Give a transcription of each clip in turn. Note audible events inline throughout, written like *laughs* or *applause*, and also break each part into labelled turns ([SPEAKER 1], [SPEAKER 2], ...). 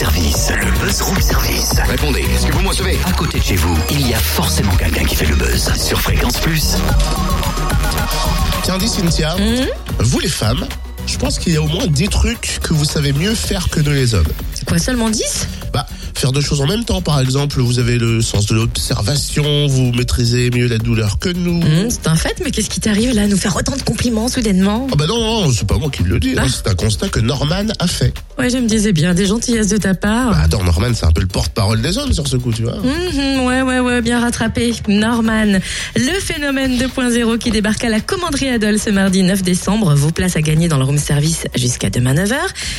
[SPEAKER 1] service. Le buzz room service.
[SPEAKER 2] Répondez, est-ce que vous me recevez
[SPEAKER 1] À côté de chez vous, il y a forcément quelqu'un qui fait le buzz. Sur Fréquence Plus.
[SPEAKER 3] Tiens, dis Cynthia, vous les femmes, je pense qu'il y a au moins des trucs que vous savez mieux faire que nous les hommes.
[SPEAKER 4] C'est quoi, seulement 10
[SPEAKER 3] Bah, faire deux choses en même temps, par exemple, vous avez le sens de l'observation, vous maîtrisez mieux la douleur que nous.
[SPEAKER 4] Hum, C'est un fait, mais qu'est-ce qui t'arrive là à nous faire autant de compliments soudainement
[SPEAKER 3] Ah bah non, non, c'est pas moi qui le dis, hein,
[SPEAKER 4] Ah.
[SPEAKER 3] c'est un constat que Norman a fait.
[SPEAKER 4] Ouais, je me disais bien, des gentillesses de ta part.
[SPEAKER 3] Bah attends, Norman, c'est un peu le porte-parole des hommes sur ce coup, tu vois.
[SPEAKER 4] Mhm, ouais, ouais, ouais, bien rattrapé. Norman, le phénomène 2.0 qui débarque à la commanderie Adol ce mardi 9 décembre, vous place à gagner dans le room service jusqu'à demain 9h.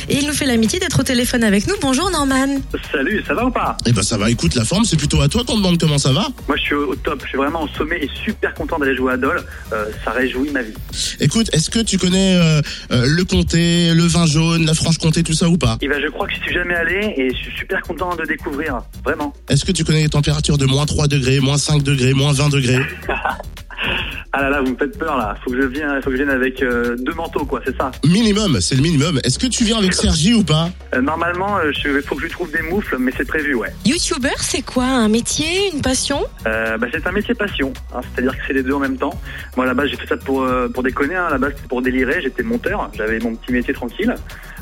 [SPEAKER 4] Et il nous fait l'amitié d'être au téléphone avec nous. Bonjour Norman.
[SPEAKER 5] Salut, ça va ou pas?
[SPEAKER 3] Eh ben ça va, écoute, la forme, c'est plutôt à toi qu'on demande comment ça va?
[SPEAKER 5] Moi je suis au top, je suis vraiment au sommet et super content d'aller jouer à Dole. Euh, ça réjouit ma vie.
[SPEAKER 3] Écoute, est-ce que tu connais euh, euh, le comté, le vin jaune, la Franche-Comté, tout ça ou pas?
[SPEAKER 5] Et ben je crois que je suis jamais allé et je suis super content de découvrir, vraiment.
[SPEAKER 3] Est-ce que tu connais les températures de moins 3 degrés, moins 5 degrés, moins 20 degrés? *laughs*
[SPEAKER 5] Ah là là, vous me faites peur là. Faut que je vienne, faut que je vienne avec euh, deux manteaux quoi, c'est ça.
[SPEAKER 3] Minimum, c'est le minimum. Est-ce que tu viens avec Sergi ou pas
[SPEAKER 5] Euh, normalement, euh, je faut que je lui trouve des moufles, mais c'est prévu, ouais.
[SPEAKER 4] YouTuber, c'est quoi Un métier Une passion?
[SPEAKER 5] Euh, bah, c'est un métier passion, hein, c'est-à-dire que c'est les deux en même temps. Moi là-bas j'ai fait ça pour euh, pour déconner, hein. là-bas c'était pour délirer, j'étais monteur, j'avais mon petit métier tranquille.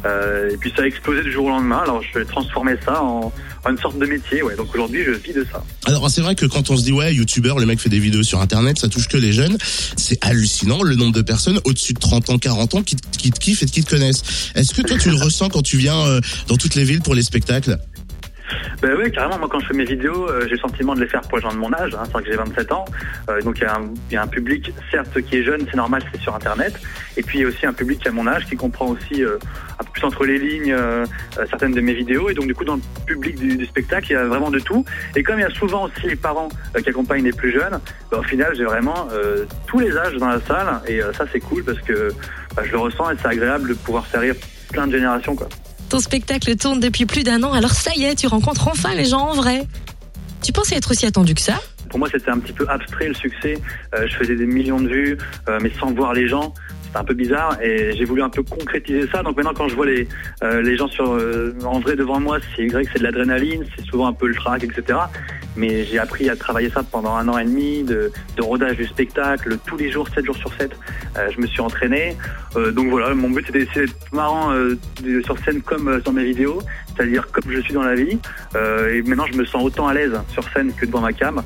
[SPEAKER 5] Euh, et puis ça a explosé du jour au lendemain, alors je vais transformer ça en, en une sorte de métier, ouais. Donc aujourd'hui je vis de ça.
[SPEAKER 3] Alors c'est vrai que quand on se dit ouais, youtubeur, le mec fait des vidéos sur internet, ça touche que les jeunes, c'est hallucinant le nombre de personnes au-dessus de 30 ans, 40 ans qui, te- qui te kiffent et qui te connaissent. Est-ce que toi tu le ressens quand tu viens euh, dans toutes les villes pour les spectacles?
[SPEAKER 5] Ben oui, carrément. Moi, quand je fais mes vidéos, euh, j'ai le sentiment de les faire pour les gens de mon âge. Hein, c'est que j'ai 27 ans. Euh, donc, il y, a un- a public, certes, qui est jeune, c'est normal, c'est sur Internet. Et puis, il y a aussi un public à mon âge qui comprend aussi euh, un peu plus entre les lignes certaines de mes vidéos. Et donc, du coup, dans le public du, spectacle, il y a vraiment de tout. Et comme il y a souvent aussi les parents qui accompagnent les plus jeunes, ben, au final, j'ai vraiment tous les âges dans la salle. Et ça, c'est cool parce que bah, je le ressens et c'est agréable de pouvoir faire rire plein de générations, quoi.
[SPEAKER 4] Ton spectacle tourne depuis plus d'un an, alors ça y est, tu rencontres enfin les gens en vrai. Tu pensais être aussi attendu que ça?
[SPEAKER 5] Pour moi, c'était un petit peu abstrait le succès. Euh, je faisais des millions de vues, euh, mais sans voir les gens. C'était un peu bizarre et j'ai voulu un peu concrétiser ça. Donc maintenant, quand je vois les euh, gens en vrai devant moi, c'est que c'est de l'adrénaline, c'est souvent un peu le trac, etc. Mais j'ai appris à travailler ça pendant un an et demi de, de rodage du spectacle, tous les jours, 7 jours sur 7. Euh, je me suis entraîné. Euh, donc voilà, mon but c'était d'essayer d'être marrant euh, sur scène comme sur mes vidéos, c'est-à-dire comme je suis dans la vie. Et maintenant, je me sens autant à l'aise sur scène que devant ma cam.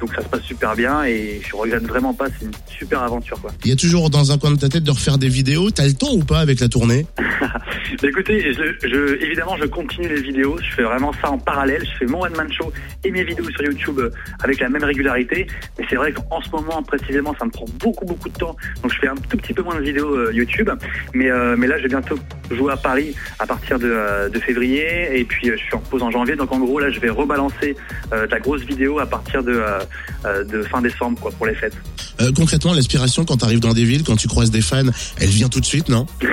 [SPEAKER 5] Donc ça se passe super bien et je regrette vraiment pas. C'est une super aventure, quoi.
[SPEAKER 3] Il y a toujours dans un coin de ta tête de refaire des vidéos. T'as le temps ou pas avec la tournée? *laughs*
[SPEAKER 5] Bah, écoutez, je, je- évidemment, je continue les vidéos. Je fais vraiment ça en parallèle. Je fais mon one man show et mes vidéos sur YouTube euh, avec la même régularité. Mais c'est vrai qu'en ce moment, précisément, ça me prend beaucoup, beaucoup de temps. Donc, je fais un tout petit peu moins de vidéos euh, YouTube. Mais, euh, mais là, je vais bientôt jouer à Paris à partir de, euh, de février. Et puis, euh, je suis en pause en janvier. Donc, en gros, là, je vais rebalancer euh, de la grosse vidéo à partir de, de fin décembre, quoi, pour les fêtes.
[SPEAKER 3] Euh, Concrètement, l'aspiration quand t'arrives dans des villes, quand tu croises des fans, elle vient tout de suite, non? *laughs*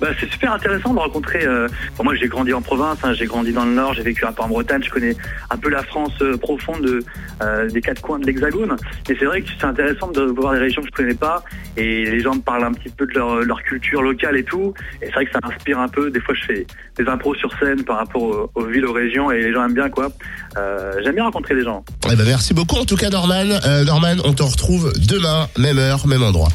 [SPEAKER 5] Bah, c'est super intéressant de rencontrer. Euh, bon, moi, j'ai grandi en province, hein, j'ai grandi dans le Nord, j'ai vécu un peu en Bretagne, je connais un peu la France euh, profonde de, des quatre coins de l'Hexagone. Et c'est vrai que c'est intéressant de voir des régions que je connais pas. Et les gens me parlent un petit peu de leur, leur culture locale et tout. Et c'est vrai que ça inspire un peu. Des fois, je fais des impros sur scène par rapport aux, villes, aux régions, et les gens aiment bien quoi. Euh, J'aime bien rencontrer des gens.
[SPEAKER 3] Eh ben merci beaucoup en tout cas Norman. Euh, Norman, on te retrouve demain, même heure, même endroit.